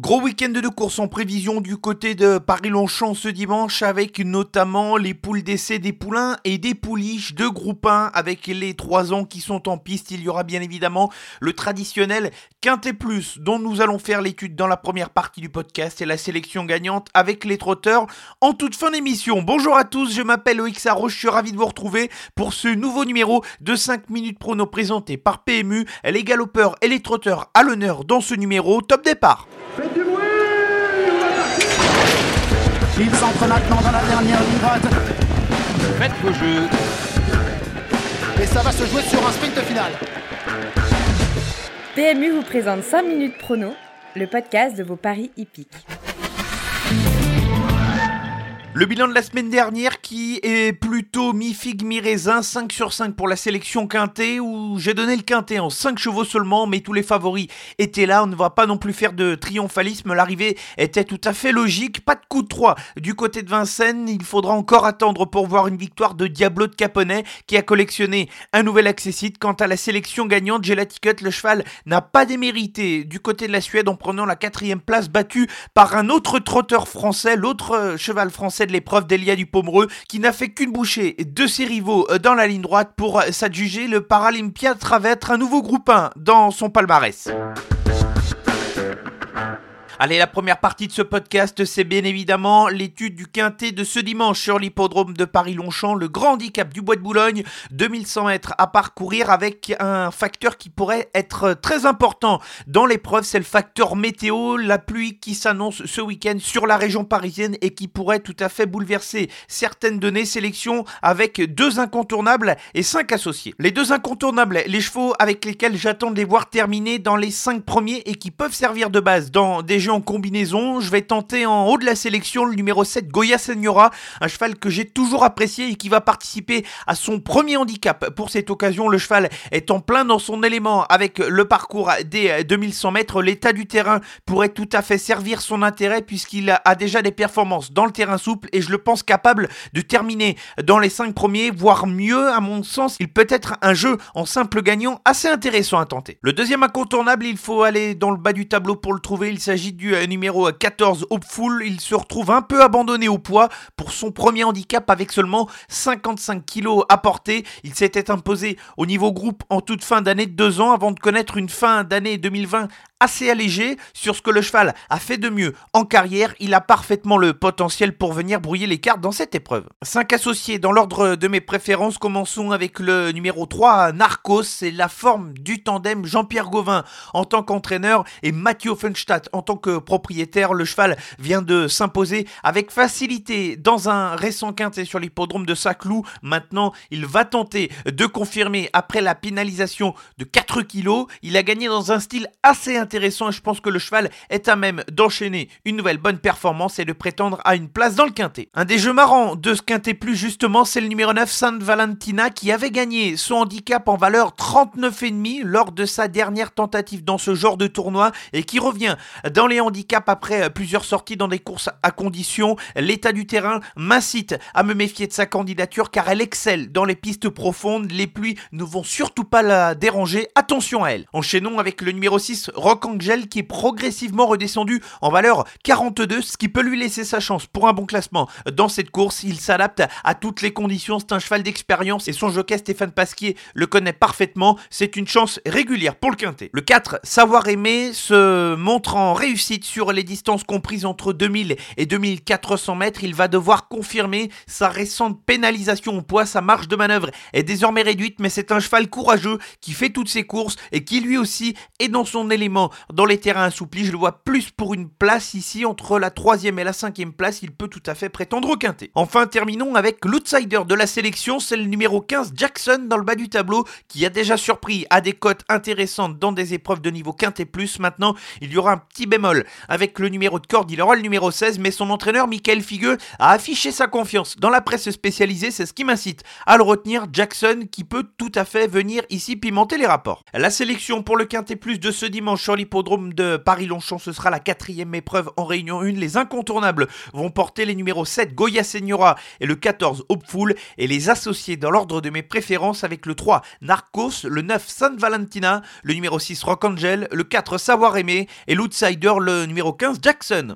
Gros week-end de course en prévision du côté de Paris-Longchamp ce dimanche avec notamment les poules d'essai des poulains et des pouliches de groupe 1 avec les 3 ans qui sont en piste. Il y aura bien évidemment le traditionnel Quintet Plus dont nous allons faire l'étude dans la première partie du podcast et la sélection gagnante avec les trotteurs en toute fin d'émission. Bonjour à tous, je m'appelle Ox Roche, je suis ravi de vous retrouver pour ce nouveau numéro de 5 minutes prono présenté par PMU. Les galopeurs et les trotteurs à l'honneur dans ce numéro. Top départ Il s'entre maintenant dans la dernière ligne droite. Faites vos jeux. Et ça va se jouer sur un sprint final. PMU vous présente 5 minutes prono, le podcast de vos paris hippiques. Le bilan de la semaine dernière qui est plutôt mi-figue, mi-raisin, 5 sur 5 pour la sélection quintet où j'ai donné le quintet en 5 chevaux seulement mais tous les favoris étaient là, on ne va pas non plus faire de triomphalisme, l'arrivée était tout à fait logique, pas de coup de 3 du côté de Vincennes, il faudra encore attendre pour voir une victoire de Diablo de Caponnet qui a collectionné un nouvel accessite. Quant à la sélection gagnante, Gelaticut, le cheval n'a pas démérité du côté de la Suède en prenant la quatrième place battue par un autre trotteur français, l'autre euh, cheval français de l'épreuve d'Elia du Pomereux qui n'a fait qu'une bouchée de ses rivaux euh, dans la ligne droite pour euh, s'adjuger le Paralympia Travetre, un nouveau groupe 1 dans son palmarès. Allez, la première partie de ce podcast, c'est bien évidemment l'étude du quintet de ce dimanche sur l'hippodrome de Paris-Longchamp, le grand handicap du Bois de Boulogne, 2100 mètres à parcourir avec un facteur qui pourrait être très important dans l'épreuve, c'est le facteur météo, la pluie qui s'annonce ce week-end sur la région parisienne et qui pourrait tout à fait bouleverser certaines données. Sélection avec deux incontournables et cinq associés. Les deux incontournables, les chevaux avec lesquels j'attends de les voir terminer dans les cinq premiers et qui peuvent servir de base dans des jeux en combinaison. Je vais tenter en haut de la sélection le numéro 7 Goya Senora, un cheval que j'ai toujours apprécié et qui va participer à son premier handicap. Pour cette occasion, le cheval est en plein dans son élément avec le parcours des 2100 mètres. L'état du terrain pourrait tout à fait servir son intérêt puisqu'il a déjà des performances dans le terrain souple et je le pense capable de terminer dans les 5 premiers, voire mieux à mon sens. Il peut être un jeu en simple gagnant assez intéressant à tenter. Le deuxième incontournable, il faut aller dans le bas du tableau pour le trouver. Il s'agit numéro 14 Hopeful. Il se retrouve un peu abandonné au poids pour son premier handicap avec seulement 55 kilos à porter. Il s'était imposé au niveau groupe en toute fin d'année de 2 ans avant de connaître une fin d'année 2020 assez allégé sur ce que le cheval a fait de mieux en carrière. Il a parfaitement le potentiel pour venir brouiller les cartes dans cette épreuve. 5 associés dans l'ordre de mes préférences. Commençons avec le numéro 3, Narcos. C'est la forme du tandem Jean-Pierre Gauvin en tant qu'entraîneur et Mathieu Fenstadt en tant que propriétaire. Le cheval vient de s'imposer avec facilité dans un récent quintet sur l'hippodrome de Saclou. Maintenant, il va tenter de confirmer après la pénalisation de 4 kilos. Il a gagné dans un style assez intéressant intéressant et je pense que le cheval est à même d'enchaîner une nouvelle bonne performance et de prétendre à une place dans le quintet. Un des jeux marrants de ce quintet plus justement, c'est le numéro 9 Sainte Valentina qui avait gagné son handicap en valeur 39,5 lors de sa dernière tentative dans ce genre de tournoi et qui revient dans les handicaps après plusieurs sorties dans des courses à condition. L'état du terrain m'incite à me méfier de sa candidature car elle excelle dans les pistes profondes. Les pluies ne vont surtout pas la déranger. Attention à elle. Enchaînons avec le numéro 6 Rock Angel qui est progressivement redescendu en valeur 42, ce qui peut lui laisser sa chance pour un bon classement dans cette course. Il s'adapte à toutes les conditions, c'est un cheval d'expérience et son jockey Stéphane Pasquier le connaît parfaitement. C'est une chance régulière pour le quintet. Le 4, Savoir aimer, se montre en réussite sur les distances comprises entre 2000 et 2400 mètres. Il va devoir confirmer sa récente pénalisation au poids. Sa marge de manœuvre est désormais réduite, mais c'est un cheval courageux qui fait toutes ses courses et qui lui aussi est dans son élément dans les terrains assouplis. Je le vois plus pour une place ici entre la troisième et la cinquième place. Il peut tout à fait prétendre au quintet. Enfin, terminons avec l'outsider de la sélection. C'est le numéro 15 Jackson dans le bas du tableau qui a déjà surpris à des cotes intéressantes dans des épreuves de niveau quintet. Maintenant, il y aura un petit bémol avec le numéro de corde. Il aura le numéro 16, mais son entraîneur Michael Figueux a affiché sa confiance dans la presse spécialisée. C'est ce qui m'incite à le retenir. Jackson qui peut tout à fait venir ici pimenter les rapports. La sélection pour le quintet plus de ce dimanche sur l'hippodrome de Paris-Longchamp. Ce sera la quatrième épreuve en Réunion 1. Les incontournables vont porter les numéros 7 Goya Senora et le 14 Hopeful et les associer dans l'ordre de mes préférences avec le 3 Narcos, le 9 San Valentina, le numéro 6 Rock Angel, le 4 Savoir Aimer et l'outsider le numéro 15 Jackson.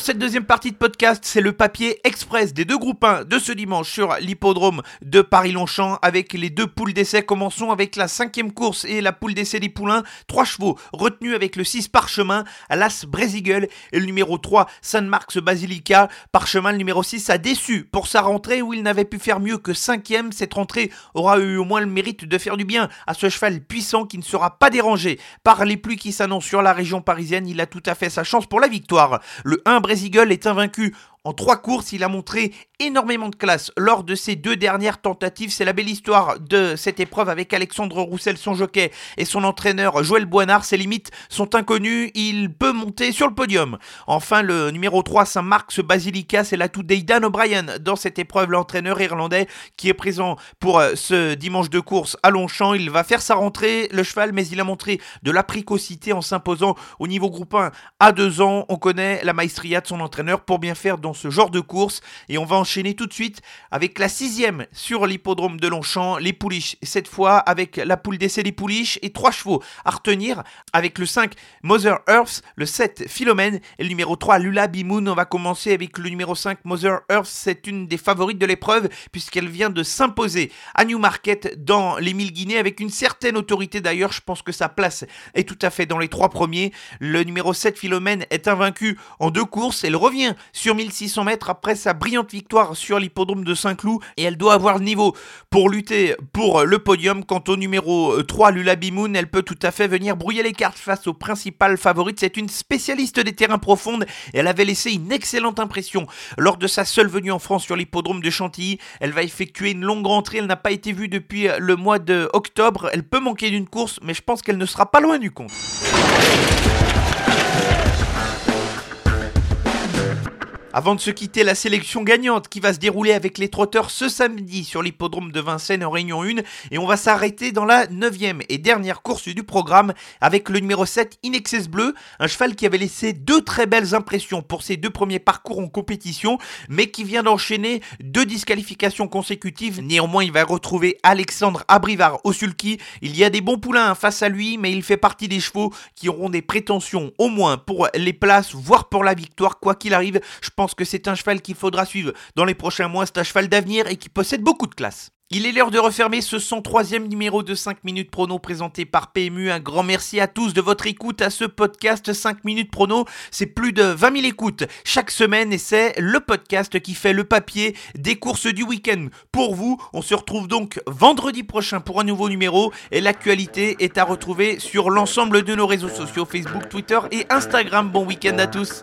Pour cette deuxième partie de podcast, c'est le papier express des deux groupes 1 de ce dimanche sur l'hippodrome de Paris-Longchamp avec les deux poules d'essai. Commençons avec la cinquième course et la poule d'essai des poulains. Trois chevaux retenus avec le 6 Parchemin, l'As Brésigue et le numéro 3 San Marx Basilica. Parchemin, le numéro 6, a déçu pour sa rentrée où il n'avait pu faire mieux que cinquième. Cette rentrée aura eu au moins le mérite de faire du bien à ce cheval puissant qui ne sera pas dérangé par les pluies qui s'annoncent sur la région parisienne. Il a tout à fait sa chance pour la victoire. Le 1 Brésigue est invaincu en trois courses, il a montré énormément de classe lors de ses deux dernières tentatives. C'est la belle histoire de cette épreuve avec Alexandre Roussel, son jockey, et son entraîneur Joël Boinard. Ses limites sont inconnues, il peut monter sur le podium. Enfin, le numéro 3, Saint-Marc, ce Basilica, c'est l'atout d'Aidan O'Brien dans cette épreuve, l'entraîneur irlandais qui est présent pour euh, ce dimanche de course à Longchamp. Il va faire sa rentrée, le cheval, mais il a montré de la précocité en s'imposant au niveau groupe 1 à deux ans. On connaît la maestria de son entraîneur pour bien faire ce genre de course. Et on va enchaîner tout de suite avec la sixième sur l'hippodrome de Longchamp, les pouliches. Cette fois avec la poule d'essai des pouliches et trois chevaux à retenir avec le 5 Mother Earth, le 7 Philomène et le numéro 3 Lula Bimoun. On va commencer avec le numéro 5 Mother Earth. C'est une des favorites de l'épreuve puisqu'elle vient de s'imposer à Newmarket dans les mille Guinées avec une certaine autorité d'ailleurs. Je pense que sa place est tout à fait dans les trois premiers. Le numéro 7 Philomène est invaincu en deux courses. Elle revient sur 1600 600 mètres après sa brillante victoire sur l'hippodrome de Saint-Cloud et elle doit avoir le niveau pour lutter pour le podium. Quant au numéro 3, Lula Bimoun, elle peut tout à fait venir brouiller les cartes face aux principales favorites. C'est une spécialiste des terrains profondes et elle avait laissé une excellente impression lors de sa seule venue en France sur l'hippodrome de Chantilly. Elle va effectuer une longue rentrée, elle n'a pas été vue depuis le mois de octobre. Elle peut manquer d'une course, mais je pense qu'elle ne sera pas loin du compte. Avant de se quitter, la sélection gagnante qui va se dérouler avec les trotteurs ce samedi sur l'hippodrome de Vincennes en Réunion 1 et on va s'arrêter dans la 9 et dernière course du programme avec le numéro 7 Inexcess Bleu, un cheval qui avait laissé deux très belles impressions pour ses deux premiers parcours en compétition mais qui vient d'enchaîner deux disqualifications consécutives. Néanmoins, il va retrouver Alexandre Abrivard au sulky. Il y a des bons poulains face à lui mais il fait partie des chevaux qui auront des prétentions au moins pour les places voire pour la victoire quoi qu'il arrive. Je que c'est un cheval qu'il faudra suivre dans les prochains mois. C'est un cheval d'avenir et qui possède beaucoup de classe. Il est l'heure de refermer ce 103e numéro de 5 minutes prono présenté par PMU. Un grand merci à tous de votre écoute à ce podcast 5 minutes prono. C'est plus de 20 000 écoutes chaque semaine et c'est le podcast qui fait le papier des courses du week-end. Pour vous, on se retrouve donc vendredi prochain pour un nouveau numéro et l'actualité est à retrouver sur l'ensemble de nos réseaux sociaux Facebook, Twitter et Instagram. Bon week-end à tous.